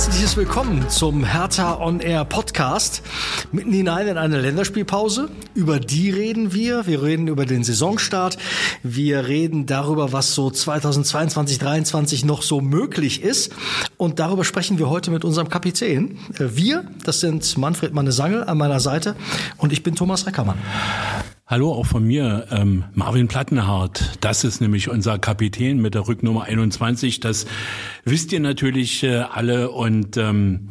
herzliches Willkommen zum Hertha On Air Podcast. Mitten hinein in eine Länderspielpause. Über die reden wir. Wir reden über den Saisonstart. Wir reden darüber, was so 2022, 2023 noch so möglich ist. Und darüber sprechen wir heute mit unserem Kapitän. Äh, wir, das sind Manfred Manne-Sangel an meiner Seite und ich bin Thomas Reckermann. Hallo auch von mir, ähm, Marvin Plattenhardt. Das ist nämlich unser Kapitän mit der Rücknummer 21. Das wisst ihr natürlich äh, alle und ähm,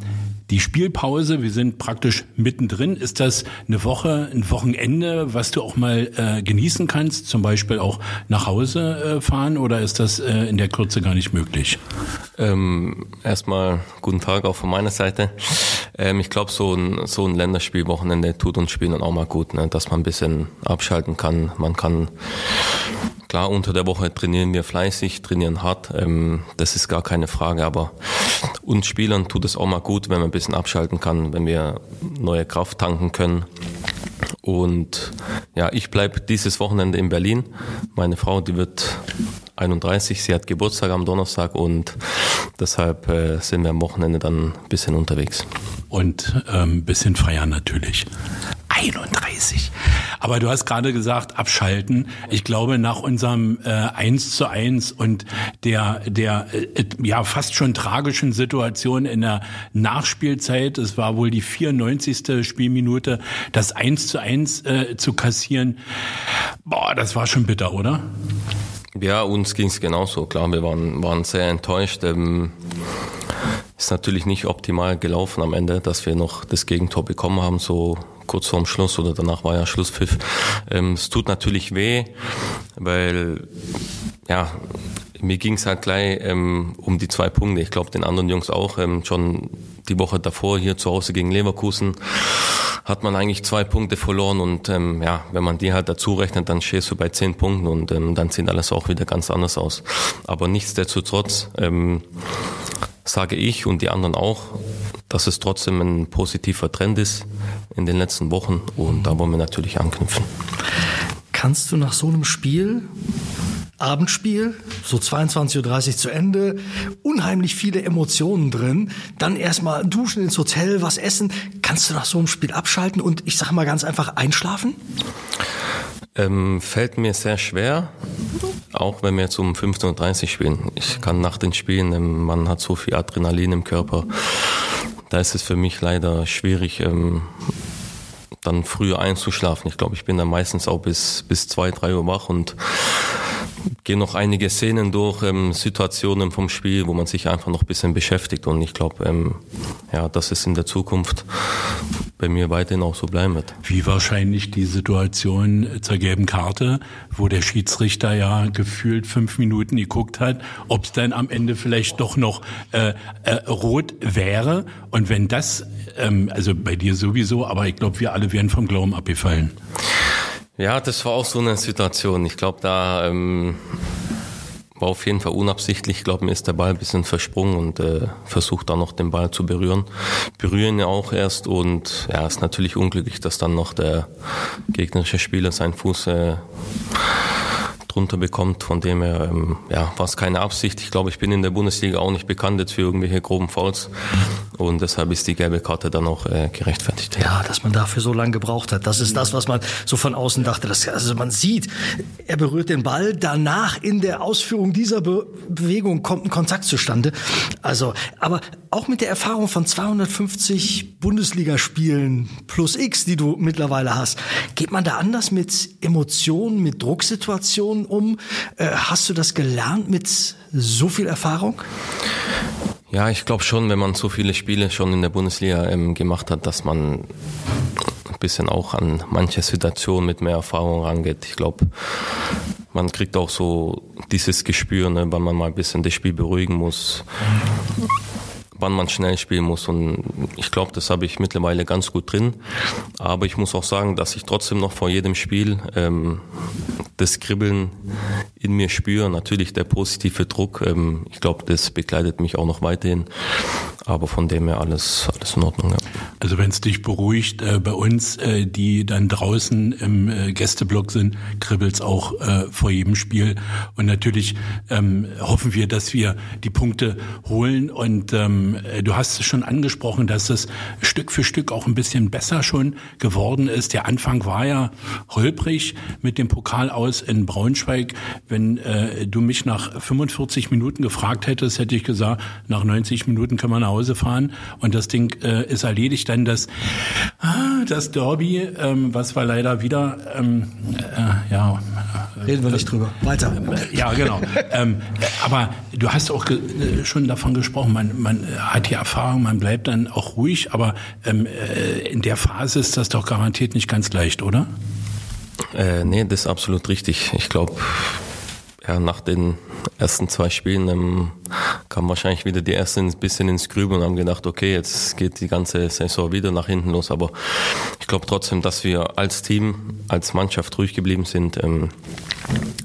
die Spielpause, wir sind praktisch mittendrin. Ist das eine Woche, ein Wochenende, was du auch mal äh, genießen kannst, zum Beispiel auch nach Hause äh, fahren oder ist das äh, in der Kürze gar nicht möglich? Ähm, erstmal guten Tag auch von meiner Seite. Ähm, ich glaube, so ein, so ein Länderspielwochenende tut uns Spielen auch mal gut, ne? dass man ein bisschen abschalten kann. Man kann Klar, unter der Woche trainieren wir fleißig, trainieren hart, ähm, das ist gar keine Frage, aber uns Spielern tut es auch mal gut, wenn man ein bisschen abschalten kann, wenn wir neue Kraft tanken können. Und ja, ich bleibe dieses Wochenende in Berlin. Meine Frau, die wird 31, sie hat Geburtstag am Donnerstag und deshalb äh, sind wir am Wochenende dann ein bisschen unterwegs. Und ein ähm, bisschen feiern natürlich. 31. Aber du hast gerade gesagt, abschalten. Ich glaube, nach unserem äh, 1 zu 1 und der, der äh, ja fast schon tragischen Situation in der Nachspielzeit, es war wohl die 94. Spielminute, das 1 zu 1 äh, zu kassieren, boah, das war schon bitter, oder? Ja, uns ging es genauso. Klar, wir waren, waren sehr enttäuscht. Ähm, ist natürlich nicht optimal gelaufen am Ende, dass wir noch das Gegentor bekommen haben, so kurz vorm Schluss oder danach war ja Schlusspfiff. Ähm, es tut natürlich weh, weil ja, mir ging es halt gleich ähm, um die zwei Punkte. Ich glaube, den anderen Jungs auch. Ähm, schon die Woche davor hier zu Hause gegen Leverkusen hat man eigentlich zwei Punkte verloren und ähm, ja, wenn man die halt dazu rechnet, dann stehst du bei zehn Punkten und ähm, dann sieht alles auch wieder ganz anders aus. Aber nichtsdestotrotz ähm, sage ich und die anderen auch, dass es trotzdem ein positiver Trend ist in den letzten Wochen und da wollen wir natürlich anknüpfen. Kannst du nach so einem Spiel Abendspiel, so 22.30 Uhr zu Ende, unheimlich viele Emotionen drin, dann erstmal duschen ins Hotel, was essen. Kannst du nach so einem Spiel abschalten und ich sag mal ganz einfach einschlafen? Ähm, fällt mir sehr schwer, auch wenn wir jetzt um 15.30 Uhr spielen. Ich kann nach den Spielen, ähm, man hat so viel Adrenalin im Körper da ist es für mich leider schwierig, ähm, dann früher einzuschlafen. Ich glaube, ich bin dann meistens auch bis, bis zwei, drei Uhr wach und gehe noch einige Szenen durch, ähm, Situationen vom Spiel, wo man sich einfach noch ein bisschen beschäftigt. Und ich glaube, ähm, ja, dass es in der Zukunft bei mir weiterhin auch so bleiben wird. Wie wahrscheinlich die Situation zur gelben Karte, wo der Schiedsrichter ja gefühlt fünf Minuten geguckt hat, ob es dann am Ende vielleicht doch noch äh, äh, rot wäre. Und wenn das, ähm, also bei dir sowieso, aber ich glaube, wir alle wären vom Glauben abgefallen. Ja, das war auch so eine Situation. Ich glaube, da ähm, war auf jeden Fall unabsichtlich. Ich glaube, mir ist der Ball ein bisschen versprungen und äh, versucht dann noch den Ball zu berühren. Berühren ja auch erst und ja, ist natürlich unglücklich, dass dann noch der gegnerische Spieler seinen Fuß äh, drunter bekommt. Von dem her, ähm, ja, war es keine Absicht. Ich glaube, ich bin in der Bundesliga auch nicht bekannt jetzt für irgendwelche groben Fouls. Und deshalb ist die gelbe Karte dann auch äh, gerechtfertigt. Ja, dass man dafür so lange gebraucht hat. Das ist das, was man so von außen dachte. Das, also man sieht, er berührt den Ball. Danach in der Ausführung dieser Be Bewegung kommt ein Kontakt zustande. Also, aber auch mit der Erfahrung von 250 Bundesligaspielen plus X, die du mittlerweile hast, geht man da anders mit Emotionen, mit Drucksituationen um? Äh, hast du das gelernt mit so viel Erfahrung? Ja, ich glaube schon, wenn man so viele Spiele schon in der Bundesliga ähm, gemacht hat, dass man ein bisschen auch an manche Situationen mit mehr Erfahrung rangeht. Ich glaube, man kriegt auch so dieses Gespür, ne, wenn man mal ein bisschen das Spiel beruhigen muss wann man schnell spielen muss. Und ich glaube, das habe ich mittlerweile ganz gut drin. Aber ich muss auch sagen, dass ich trotzdem noch vor jedem Spiel ähm, das Kribbeln in mir spüre. Natürlich der positive Druck. Ähm, ich glaube, das begleitet mich auch noch weiterhin. Aber von dem her alles, alles in Ordnung. Ja. Also wenn es dich beruhigt, äh, bei uns, äh, die dann draußen im äh, Gästeblock sind, kribbelt's auch äh, vor jedem Spiel. Und natürlich ähm, hoffen wir, dass wir die Punkte holen. Und ähm, du hast es schon angesprochen, dass es Stück für Stück auch ein bisschen besser schon geworden ist. Der Anfang war ja holprig mit dem Pokal aus in Braunschweig. Wenn äh, du mich nach 45 Minuten gefragt hättest, hätte ich gesagt, nach 90 Minuten kann man nach Hause fahren und das Ding äh, ist erledigt. Dann das, ah, das Derby, ähm, was war leider wieder, ähm, äh, ja. Reden wir nicht drüber. Weiter. Ja, genau. ähm, aber du hast auch äh, schon davon gesprochen, man, man hat die Erfahrung, man bleibt dann auch ruhig, aber ähm, äh, in der Phase ist das doch garantiert nicht ganz leicht, oder? Äh, nee, das ist absolut richtig. Ich glaube, ja, nach den ersten zwei Spielen ähm, kam wahrscheinlich wieder die ersten ein bisschen ins Grübeln und haben gedacht, okay, jetzt geht die ganze Saison wieder nach hinten los. Aber ich glaube trotzdem, dass wir als Team, als Mannschaft ruhig geblieben sind. Ähm,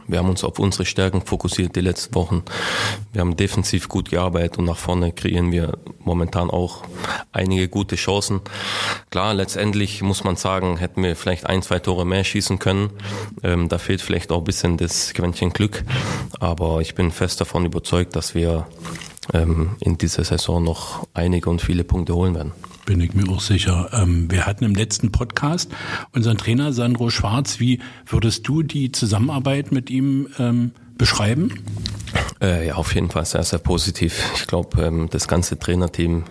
wir haben uns auf unsere Stärken fokussiert die letzten Wochen. Wir haben defensiv gut gearbeitet und nach vorne kreieren wir momentan auch einige gute Chancen. Klar, letztendlich muss man sagen, hätten wir vielleicht ein, zwei Tore mehr schießen können. Ähm, da fehlt vielleicht auch ein bisschen das Quäntchen Glück. Aber ich bin fest davon überzeugt, dass wir ähm, in dieser Saison noch einige und viele Punkte holen werden. Bin ich mir auch sicher. Ähm, wir hatten im letzten Podcast unseren Trainer Sandro Schwarz. Wie würdest du die Zusammenarbeit mit ihm ähm, beschreiben? Äh, ja, auf jeden Fall sehr, sehr positiv. Ich glaube, ähm, das ganze Trainerteam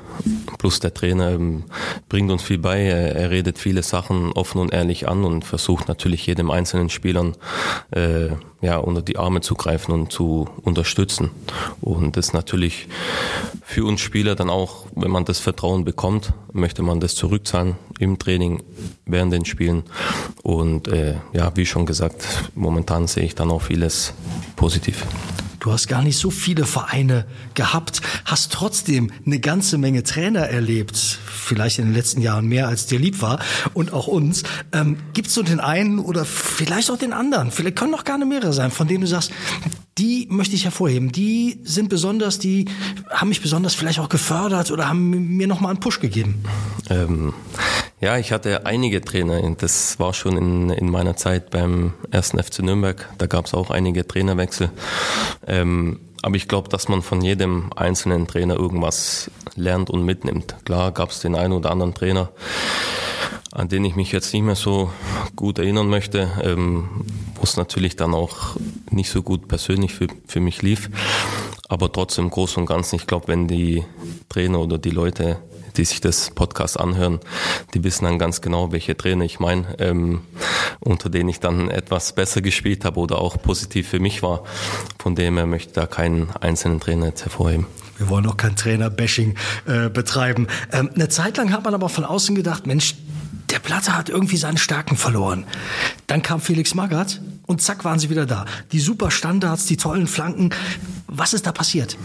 plus der Trainer ähm, bringt uns viel bei. Er, er, redet viele Sachen offen und ehrlich an und versucht natürlich jedem einzelnen Spielern äh, ja, unter die Arme zu greifen und zu unterstützen. Und das natürlich für uns Spieler dann auch, wenn man das Vertrauen bekommt, möchte man das zurückzahlen im Training, während den Spielen. Und äh, ja, wie schon gesagt, momentan sehe ich dann auch vieles positiv. Du hast gar nicht so viele Vereine gehabt, hast trotzdem eine ganze Menge Trainer erlebt, vielleicht in den letzten Jahren mehr als dir lieb war und auch uns. Ähm, Gibt es so den einen oder vielleicht auch den anderen, vielleicht können noch gar nicht mehrere sein, von denen du sagst, die möchte ich hervorheben, die sind besonders, die haben mich besonders vielleicht auch gefördert oder haben mir nochmal einen Push gegeben? Ähm, ja, ich hatte einige Trainer. Das war schon in, in meiner Zeit beim ersten FC Nürnberg. Da gab es auch einige Trainerwechsel. Ähm, aber ich glaube, dass man von jedem einzelnen Trainer irgendwas lernt und mitnimmt. Klar gab es den einen oder anderen Trainer, an den ich mich jetzt nicht mehr so gut erinnern möchte, ähm, wo es natürlich dann auch nicht so gut persönlich für, für mich lief. Aber trotzdem groß und ganz, ich glaube, wenn die Trainer oder die Leute die sich das Podcast anhören, die wissen dann ganz genau, welche Trainer ich meine, ähm, unter denen ich dann etwas besser gespielt habe oder auch positiv für mich war. Von dem her möchte ich da keinen einzelnen Trainer jetzt hervorheben. Wir wollen auch kein Trainer-Bashing äh, betreiben. Ähm, eine Zeit lang hat man aber von außen gedacht, Mensch, der Platte hat irgendwie seine Stärken verloren. Dann kam Felix Magath und zack waren sie wieder da. Die super Standards, die tollen Flanken. Was ist da passiert?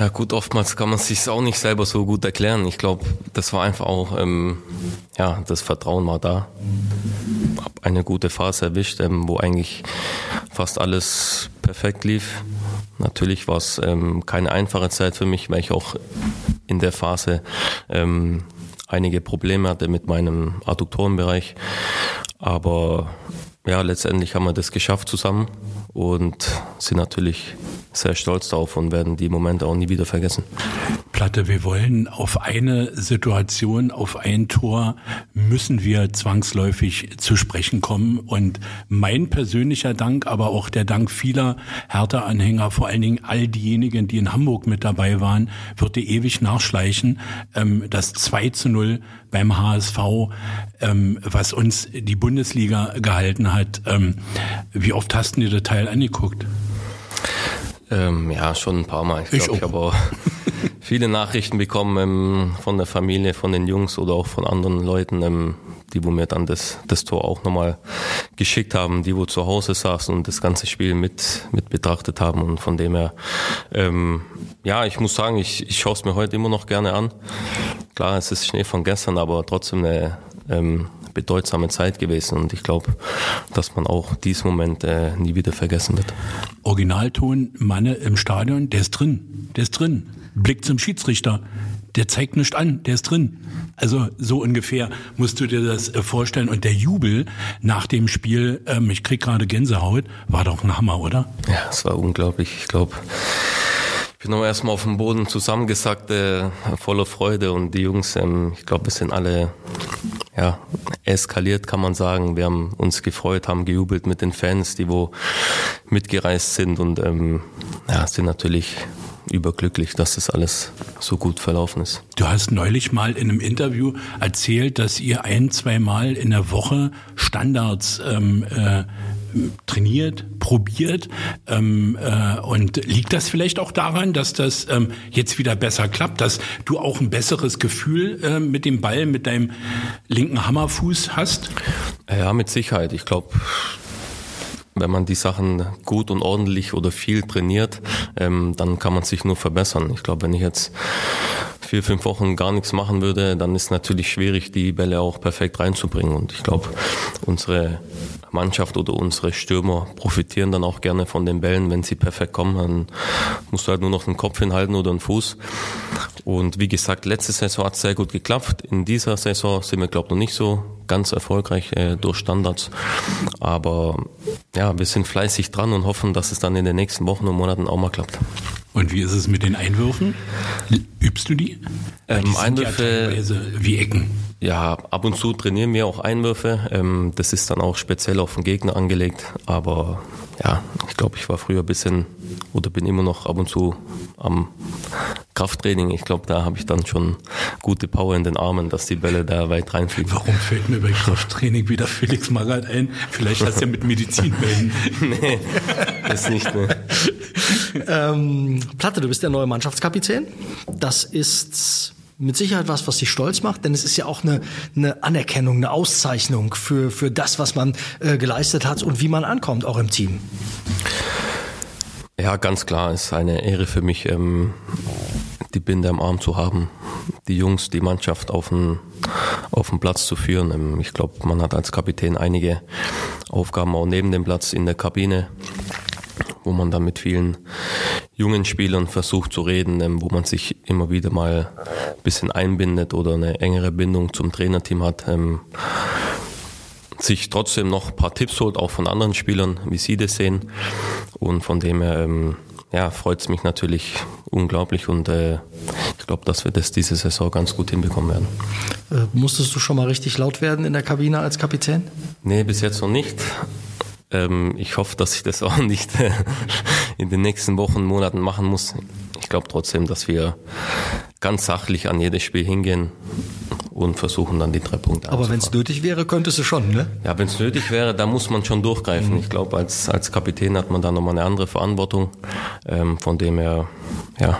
Ja gut, oftmals kann man sich auch nicht selber so gut erklären. Ich glaube, das war einfach auch, ähm, ja, das Vertrauen war da. Hab eine gute Phase erwischt, ähm, wo eigentlich fast alles perfekt lief. Natürlich war es ähm, keine einfache Zeit für mich, weil ich auch in der Phase ähm, einige Probleme hatte mit meinem Adduktorenbereich. Aber ja, letztendlich haben wir das geschafft zusammen und sind natürlich sehr stolz darauf und werden die Momente auch nie wieder vergessen. Platte, wir wollen auf eine Situation, auf ein Tor müssen wir zwangsläufig zu sprechen kommen. Und mein persönlicher Dank, aber auch der Dank vieler Hertha-Anhänger, vor allen Dingen all diejenigen, die in Hamburg mit dabei waren, wird dir ewig nachschleichen. Ähm, das 2 zu 0 beim HSV, ähm, was uns die Bundesliga gehalten hat. Ähm, wie oft hast du dir das Teil angeguckt? Ähm, ja, schon ein paar Mal. Ich, ich, ich habe auch viele Nachrichten bekommen ähm, von der Familie, von den Jungs oder auch von anderen Leuten, ähm, die wo mir dann das, das Tor auch nochmal geschickt haben, die wo zu Hause saßen und das ganze Spiel mit, mit betrachtet haben. Und von dem her, ähm, ja, ich muss sagen, ich, ich schaue es mir heute immer noch gerne an. Klar, es ist Schnee von gestern, aber trotzdem eine ähm, bedeutsame Zeit gewesen und ich glaube, dass man auch diesen Moment äh, nie wieder vergessen wird. Originalton Manne im Stadion, der ist drin, der ist drin. Blick zum Schiedsrichter, der zeigt nichts an, der ist drin. Also so ungefähr musst du dir das äh, vorstellen. Und der Jubel nach dem Spiel, ähm, ich krieg gerade Gänsehaut, war doch ein Hammer, oder? Ja, es war unglaublich. Ich glaube, ich bin noch erstmal auf dem Boden zusammengesackt, äh, voller Freude. Und die Jungs, ähm, ich glaube, wir sind alle ja, eskaliert, kann man sagen. Wir haben uns gefreut, haben gejubelt mit den Fans, die wo mitgereist sind und ähm, ja, sind natürlich überglücklich, dass das alles so gut verlaufen ist. Du hast neulich mal in einem Interview erzählt, dass ihr ein, zwei Mal in der Woche Standards ähm, äh, trainiert, probiert. Ähm, äh, und liegt das vielleicht auch daran, dass das ähm, jetzt wieder besser klappt, dass du auch ein besseres Gefühl äh, mit dem Ball, mit deinem linken Hammerfuß hast? Ja, mit Sicherheit. Ich glaube, wenn man die Sachen gut und ordentlich oder viel trainiert, ähm, dann kann man sich nur verbessern. Ich glaube, wenn ich jetzt vier, fünf Wochen gar nichts machen würde, dann ist natürlich schwierig, die Bälle auch perfekt reinzubringen. Und ich glaube, unsere Mannschaft oder unsere Stürmer profitieren dann auch gerne von den Bällen, wenn sie perfekt kommen. Dann musst du halt nur noch den Kopf hinhalten oder den Fuß. Und wie gesagt, letzte Saison hat es sehr gut geklappt. In dieser Saison sind wir, glaube ich, noch nicht so ganz erfolgreich äh, durch Standards. Aber ja, wir sind fleißig dran und hoffen, dass es dann in den nächsten Wochen und Monaten auch mal klappt. Und wie ist es mit den Einwürfen? Übst du die? Ähm, Einwürfe ja wie Ecken. Ja, ab und zu trainieren wir auch Einwürfe. Ähm, das ist dann auch speziell auf den Gegner angelegt. Aber ja, ich glaube, ich war früher ein bisschen oder bin immer noch ab und zu am Krafttraining. Ich glaube, da habe ich dann schon gute Power in den Armen, dass die Bälle da weit reinfliegen. Warum fällt mir bei Krafttraining wieder Felix Magath ein? Vielleicht hast du ja mit Medizin melden. nee, das nicht. Ne. ähm, Platte, du bist der neue Mannschaftskapitän. Das ist mit Sicherheit was, was dich stolz macht, denn es ist ja auch eine, eine Anerkennung, eine Auszeichnung für, für das, was man äh, geleistet hat und wie man ankommt, auch im Team. Ja, ganz klar, es ist eine Ehre für mich, ähm, die Binde am Arm zu haben, die Jungs, die Mannschaft auf den, auf Platz zu führen. Ähm, ich glaube, man hat als Kapitän einige Aufgaben auch neben dem Platz in der Kabine wo man dann mit vielen jungen Spielern versucht zu reden, ähm, wo man sich immer wieder mal ein bisschen einbindet oder eine engere Bindung zum Trainerteam hat. Ähm, sich trotzdem noch ein paar Tipps holt, auch von anderen Spielern, wie sie das sehen. Und von dem her ähm, ja, freut es mich natürlich unglaublich und äh, ich glaube, dass wir das diese Saison ganz gut hinbekommen werden. Äh, musstest du schon mal richtig laut werden in der Kabine als Kapitän? Nee, bis jetzt noch nicht. Ähm, ich hoffe, dass ich das auch nicht äh, in den nächsten Wochen, Monaten machen muss. Ich glaube trotzdem, dass wir ganz sachlich an jedes Spiel hingehen und versuchen dann die drei Punkte Aber wenn es nötig wäre, könntest du schon, ne? Ja, wenn es nötig wäre, da muss man schon durchgreifen. Mhm. Ich glaube, als, als Kapitän hat man da nochmal eine andere Verantwortung. Ähm, von dem her, ja,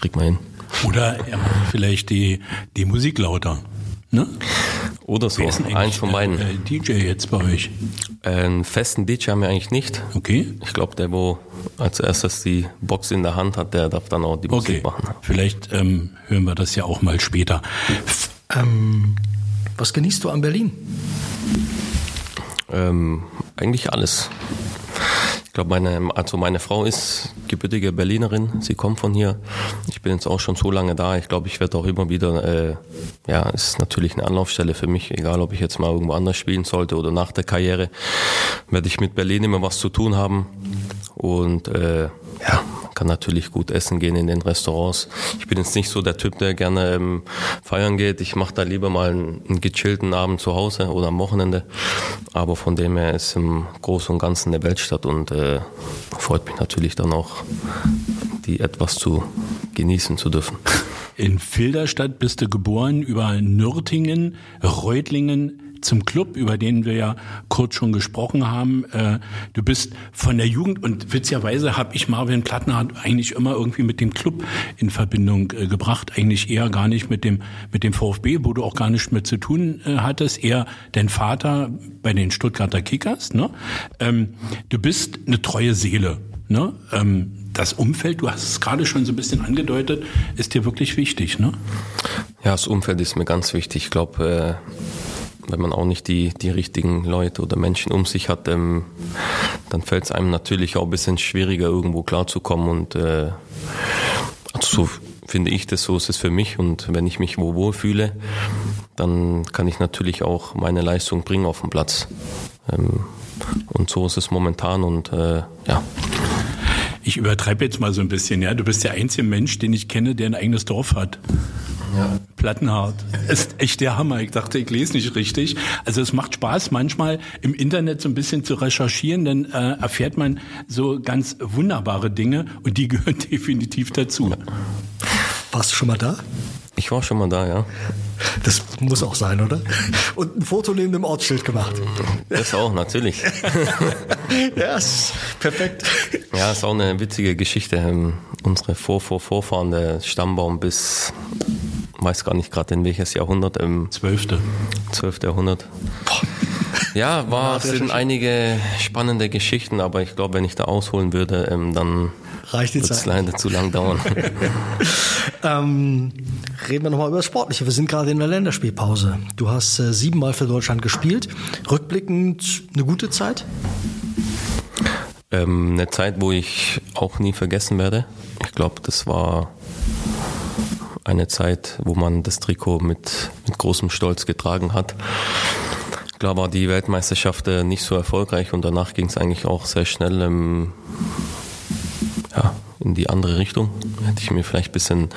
kriegt man hin. Oder er macht vielleicht die, die Musik lauter. Ne? Oder so, eins von beiden. Äh, DJ jetzt bei euch? Einen festen DJ haben wir eigentlich nicht. Okay. Ich glaube, der, wo als erstes die Box in der Hand hat, der darf dann auch die Musik okay. machen. Vielleicht ähm, hören wir das ja auch mal später. Ähm, was genießt du an Berlin? Ähm, eigentlich alles. Ich glaube, meine, also meine Frau ist gebürtige Berlinerin. Sie kommt von hier. Ich bin jetzt auch schon so lange da. Ich glaube, ich werde auch immer wieder, äh, ja, ist natürlich eine Anlaufstelle für mich. Egal, ob ich jetzt mal irgendwo anders spielen sollte oder nach der Karriere, werde ich mit Berlin immer was zu tun haben. Und äh, ja, kann natürlich gut essen gehen in den Restaurants. Ich bin jetzt nicht so der Typ, der gerne ähm, feiern geht. Ich mache da lieber mal einen, einen, gechillten Abend zu Hause oder am Wochenende. Aber von dem her ist im Großen und Ganzen eine Weltstadt und äh, freut mich natürlich dann auch, die etwas zu genießen zu dürfen. In Filderstadt bist du geboren, über Nürtingen, Reutlingen, zum Club, über den wir ja kurz schon gesprochen haben. Äh, du bist von der Jugend und witzigerweise habe ich Marvin Plattner eigentlich immer irgendwie mit dem Club in Verbindung äh, gebracht, eigentlich eher gar nicht mit dem mit dem VfB, wo du auch gar nichts mit zu tun äh, hattest, eher dein Vater bei den Stuttgarter Kickers. Ne? Ähm, du bist eine treue Seele. Ne? Ähm, das Umfeld, du hast es gerade schon so ein bisschen angedeutet, ist dir wirklich wichtig, ne? Ja, das Umfeld ist mir ganz wichtig. Ich glaube, wenn man auch nicht die, die richtigen Leute oder Menschen um sich hat, ähm, dann fällt es einem natürlich auch ein bisschen schwieriger, irgendwo klarzukommen. Und äh, also so finde ich das, so ist es für mich. Und wenn ich mich wo wohl fühle, dann kann ich natürlich auch meine Leistung bringen auf dem Platz. Ähm, und so ist es momentan und äh, ja. Ich übertreibe jetzt mal so ein bisschen, ja. Du bist der einzige Mensch, den ich kenne, der ein eigenes Dorf hat. Ja. Plattenhart. Ist echt der Hammer. Ich dachte, ich lese nicht richtig. Also es macht Spaß, manchmal im Internet so ein bisschen zu recherchieren, dann äh, erfährt man so ganz wunderbare Dinge und die gehören definitiv dazu. Warst du schon mal da? Ich war schon mal da, ja. Das muss auch sein, oder? Und ein Foto neben dem Ortsschild gemacht. Das auch, natürlich. ja, ist perfekt. Ja, ist auch eine witzige Geschichte. Ähm, unsere Vor-Vor-Vorfahren, der Stammbaum bis, weiß gar nicht gerade in welches Jahrhundert. Im Zwölfte. Zwölfte Jahrhundert. Ja, war, ja, sind einige spannende Geschichten, aber ich glaube, wenn ich da ausholen würde, ähm, dann Reicht die Zeit. leider zu lang dauern. ähm, reden wir nochmal über das Sportliche. Wir sind gerade in der Länderspielpause. Du hast äh, siebenmal für Deutschland gespielt. Rückblickend eine gute Zeit? Ähm, eine Zeit, wo ich auch nie vergessen werde. Ich glaube, das war eine Zeit, wo man das Trikot mit, mit großem Stolz getragen hat. Klar war die Weltmeisterschaft äh, nicht so erfolgreich und danach ging es eigentlich auch sehr schnell. Ähm, ja, in die andere Richtung. Hätte ich mir vielleicht ein bisschen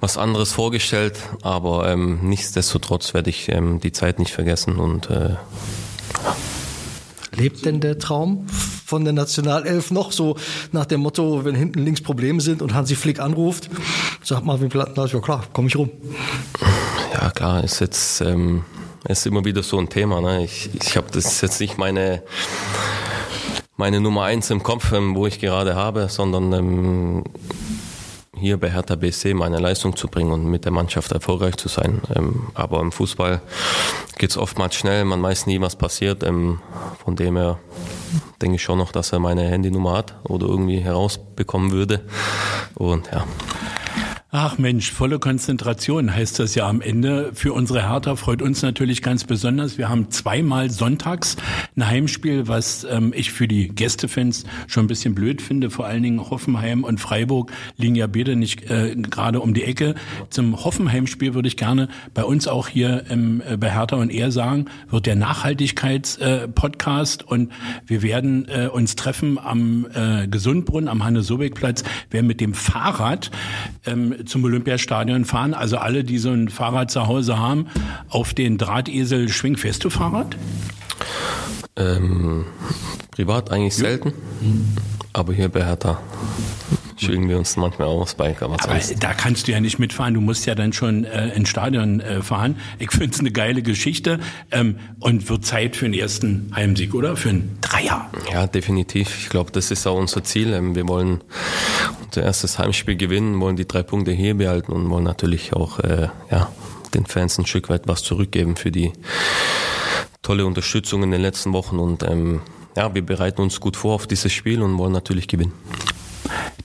was anderes vorgestellt, aber ähm, nichtsdestotrotz werde ich ähm, die Zeit nicht vergessen und äh, Lebt denn der Traum von der Nationalelf noch so nach dem Motto, wenn hinten links Probleme sind und Hansi Flick anruft, sagt Marvin Plattenhardt, ja klar, komme ich rum. Ja klar, ist jetzt ähm, ist immer wieder so ein Thema. Ne? Ich, ich habe das jetzt nicht meine meine Nummer eins im Kopf, ähm, wo ich gerade habe, sondern ähm, hier bei Hertha BSC meine Leistung zu bringen und mit der Mannschaft erfolgreich zu sein. Ähm, aber im Fußball geht es oftmals schnell, man weiß nie, was passiert. Ähm, von dem her denke ich schon noch, dass er meine Handynummer hat oder irgendwie herausbekommen würde. Und ja. Ach Mensch, volle Konzentration heißt das ja am Ende. Für unsere Hertha freut uns natürlich ganz besonders. Wir haben zweimal sonntags ein Heimspiel, was ähm, ich für die Gästefans schon ein bisschen blöd finde. Vor allen Dingen Hoffenheim und Freiburg liegen ja beide nicht äh, gerade um die Ecke. Zum Hoffenheim-Spiel würde ich gerne bei uns auch hier ähm, bei Hertha und Er sagen, wird der Nachhaltigkeits-Podcast äh, und wir werden äh, uns treffen am äh, Gesundbrunnen, am Hanne-Sobeck-Platz, werden mit dem Fahrrad ähm, zum Olympiastadion fahren. Also alle, die so ein Fahrrad zu Hause haben, auf den Drahtesel schwingen. Fährst du Fahrrad? Ähm, privat eigentlich selten, aber hier bei Hertha schwingen wir uns manchmal aus Bike. Aber, aber da kannst du ja nicht mitfahren, du musst ja dann schon äh, ins Stadion äh, fahren. Ich finde es eine geile Geschichte ähm, und wird Zeit für den ersten Heimsieg, oder? Für einen Dreier. Ja, definitiv. Ich glaube, das ist auch unser Ziel. Ähm, wir wollen unser erstes Heimspiel gewinnen, wollen die drei Punkte hier behalten und wollen natürlich auch äh, ja, den Fans ein Stück weit was zurückgeben für die tolle Unterstützung in den letzten Wochen und ähm, ja, wir bereiten uns gut vor auf dieses Spiel und wollen natürlich gewinnen.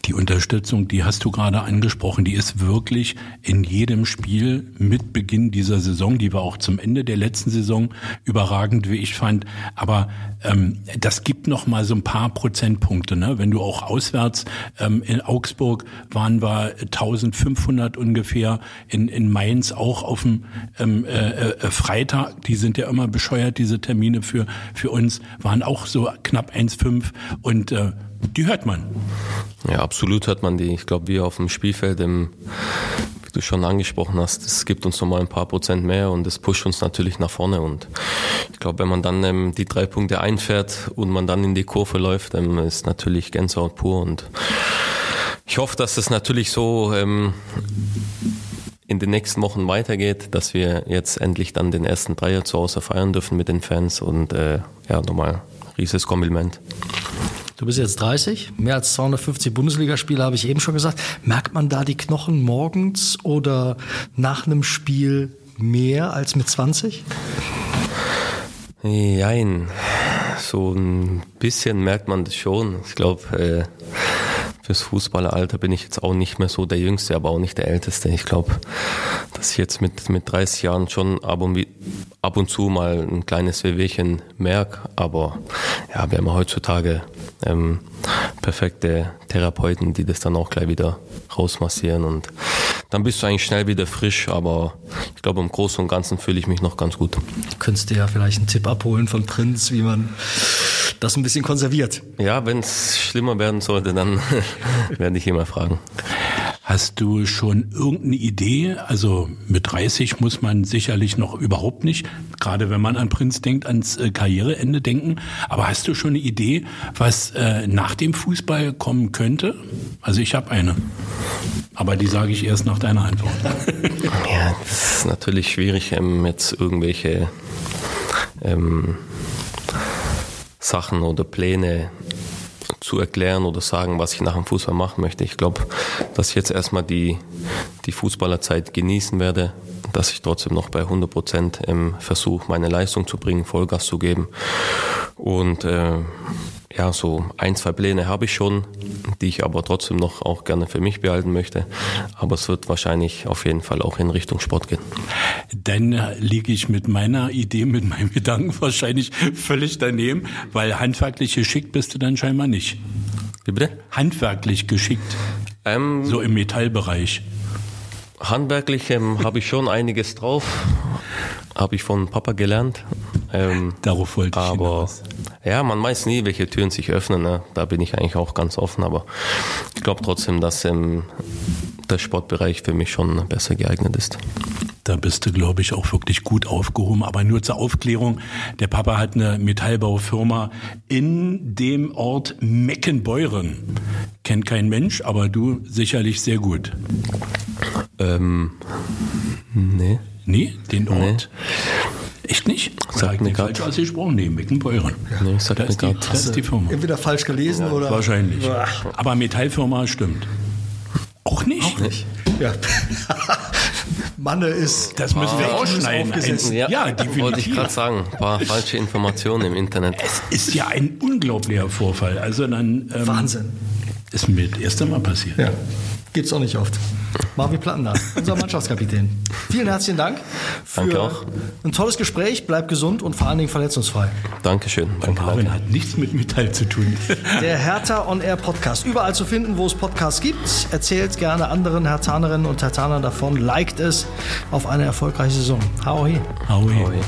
Die Unterstützung, die hast du gerade angesprochen, die ist wirklich in jedem Spiel mit Beginn dieser Saison, die war auch zum Ende der letzten Saison überragend, wie ich fand. Aber ähm, das gibt noch mal so ein paar Prozentpunkte. Ne? Wenn du auch auswärts ähm, in Augsburg waren wir 1500 ungefähr, in, in Mainz auch auf dem ähm, äh, äh, Freitag. Die sind ja immer bescheuert, diese Termine für für uns waren auch so knapp 1,5 und äh, die hört man. Ja, absolut hört man die. Ich glaube, wir auf dem Spielfeld, im, wie du schon angesprochen hast, es gibt uns nochmal ein paar Prozent mehr und das pusht uns natürlich nach vorne. Und ich glaube, wenn man dann ähm, die drei Punkte einfährt und man dann in die Kurve läuft, ähm, ist natürlich Gänsehaut pur. Und ich hoffe, dass es natürlich so ähm, in den nächsten Wochen weitergeht, dass wir jetzt endlich dann den ersten Dreier zu Hause feiern dürfen mit den Fans und äh, ja, nochmal rieses Kompliment. Du bist jetzt 30, mehr als 250 Bundesligaspiele habe ich eben schon gesagt. Merkt man da die Knochen morgens oder nach einem Spiel mehr als mit 20? Nein, so ein bisschen merkt man das schon. Ich glaube, äh, fürs Fußballeralter bin ich jetzt auch nicht mehr so der Jüngste, aber auch nicht der Älteste. Ich glaube, dass ich jetzt mit, mit 30 Jahren schon ab und, ab und zu mal ein kleines Wehwehchen merke, aber ja, wir haben heutzutage ähm, perfekte Therapeuten, die das dann auch gleich wieder rausmassieren und dann bist du eigentlich schnell wieder frisch, aber ich glaube im Großen und Ganzen fühle ich mich noch ganz gut. Könntest du ja vielleicht einen Tipp abholen von Prinz, wie man das ein bisschen konserviert. Ja, wenn es schlimmer werden sollte, dann werde ich immer fragen. Hast du schon irgendeine Idee? Also mit 30 muss man sicherlich noch überhaupt nicht, gerade wenn man an Prinz denkt, ans äh, Karriereende denken. Aber hast du schon eine Idee, was äh, nach dem Fußball kommen könnte? Also ich habe eine. Aber die sage ich erst nach deiner Antwort. Ja, das ist natürlich schwierig, ähm, jetzt irgendwelche ähm, Sachen oder Pläne zu erklären oder sagen, was ich nach dem Fußball machen möchte. Ich glaube, dass ich jetzt erstmal die, die Fußballerzeit genießen werde, dass ich trotzdem noch bei 100 Prozent ähm, versuche, meine Leistung zu bringen, Vollgas zu geben. Und äh, ja, so ein, zwei Pläne habe ich schon, die ich aber trotzdem noch auch gerne für mich behalten möchte. Aber es wird wahrscheinlich auf jeden Fall auch in Richtung Sport gehen. Dann liege ich mit meiner Idee, mit meinem Gedanken wahrscheinlich völlig daneben, weil handwerklich geschickt bist du dann scheinbar nicht. Wie bitte? Handwerklich geschickt. Ähm, so im Metallbereich. Handwerklich ähm, habe ich schon einiges drauf. Habe ich von Papa gelernt. Ähm, Darauf wollte ich aber hinaus. ja, man weiß nie, welche Türen sich öffnen. Ne? Da bin ich eigentlich auch ganz offen. Aber ich glaube trotzdem, dass ähm, der Sportbereich für mich schon besser geeignet ist. Da bist du, glaube ich, auch wirklich gut aufgehoben. Aber nur zur Aufklärung, der Papa hat eine Metallbaufirma in dem Ort Meckenbeuren. Kennt kein Mensch, aber du sicherlich sehr gut. Ähm, nee. Nee, den Ort. Nee. Echt nicht? Sagt mir falsch ausgesprochen? Nee, Meckenbeuren. Ja. Nee, sagt das, ist die, das ist die Firma. Entweder falsch gelesen ja, oder. Wahrscheinlich. Aber Metallfirma stimmt. Auch nicht? Auch nicht. Ja. Manne ist. Das müssen wir ausschneiden. Ja, ja definitiv. Wollte ich gerade sagen. Ein paar falsche Informationen im Internet. Es ist ja ein unglaublicher Vorfall. Also dann. Ähm, Wahnsinn. Ist mir das erste Mal passiert. Ja. Gibt's auch nicht oft. Marvin Plattner, unser Mannschaftskapitän. Vielen herzlichen Dank für danke auch. ein tolles Gespräch. Bleib gesund und vor allen Dingen verletzungsfrei. Dankeschön. Danke, Marvin hat nichts mit Metall zu tun. Der Hertha On Air Podcast. Überall zu finden, wo es Podcasts gibt. Erzählt gerne anderen Hertanerinnen und Hertanern davon. Liked es auf eine erfolgreiche Saison. Hau he. Hau he.